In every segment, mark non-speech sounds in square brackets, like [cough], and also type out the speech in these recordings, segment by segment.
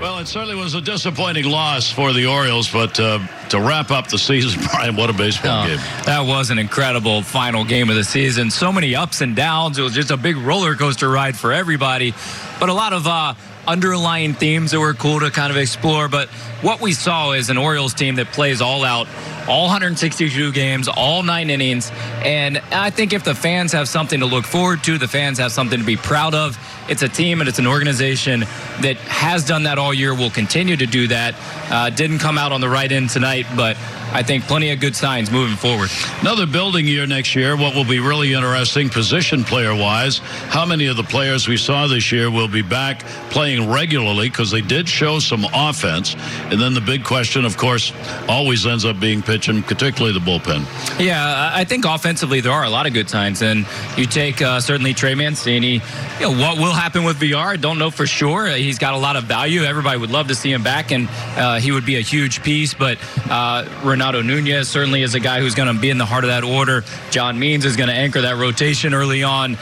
Well, it certainly was a disappointing loss for the Orioles, but uh, to wrap up the [laughs] season, Brian, what a baseball Oh, game. That was an incredible final game of the season. So many ups and downs. It was just a big roller coaster ride for everybody, but a lot of uh, underlying themes that were cool to kind of explore. But what we saw is an Orioles team that plays all out, all 162 games, all nine innings. And I think if the fans have something to look forward to, the fans have something to be proud of. It's a team and it's an organization that has done that all year, will continue to do that. Uh, didn't come out on the right end tonight, but I think plenty of good signs moving forward. Another building year next year. What will be really interesting, position player wise, how many of the players we saw this year will be back playing regularly because they did show some offense. And then the big question, of course, always ends up being pitching, particularly the bullpen. Yeah, I think offensively there are a lot of good signs, and you take uh, certainly Trey Mancini. You know what will happen with Villar? I don't know for sure. He's got a lot of value. Everybody would love to see him back, and uh, he would be a huge piece. But uh, Renato Nunez certainly is a guy who's going to be in the heart of that order. John Means is going to anchor that rotation early on.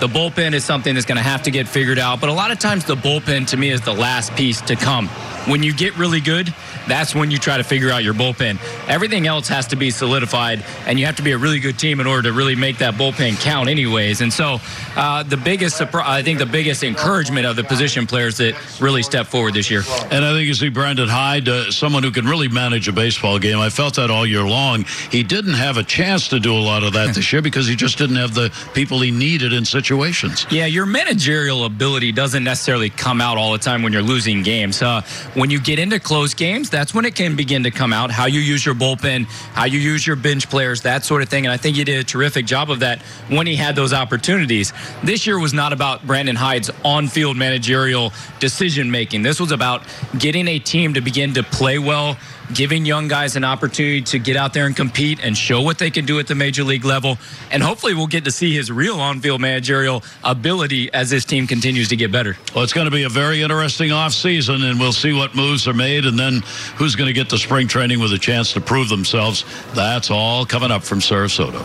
The bullpen is something that's going to have to get figured out. But a lot of times, the bullpen to me is the last piece to come. When you get really good, that's when you try to figure out your bullpen. Everything else has to be solidified, and you have to be a really good team in order to really make that bullpen count, anyways. And so, uh, the biggest, surpri- I think, the biggest encouragement of the position players that really step forward this year. And I think you see Brandon Hyde, uh, someone who can really manage a baseball game. I felt that all year long. He didn't have a chance to do a lot of that this year because he just didn't have the people he needed in situations. Yeah, your managerial ability doesn't necessarily come out all the time when you're losing games. Uh, when you get into close games, that's when it can begin to come out. How you use your bullpen, how you use your bench players, that sort of thing. And I think he did a terrific job of that when he had those opportunities. This year was not about Brandon Hyde's on field managerial decision making. This was about getting a team to begin to play well giving young guys an opportunity to get out there and compete and show what they can do at the major league level. And hopefully, we'll get to see his real on field managerial ability as this team continues to get better. Well, it's going to be a very interesting offseason, and we'll see what moves are made and then who's going to get to spring training with a chance to prove themselves. That's all coming up from Sarasota.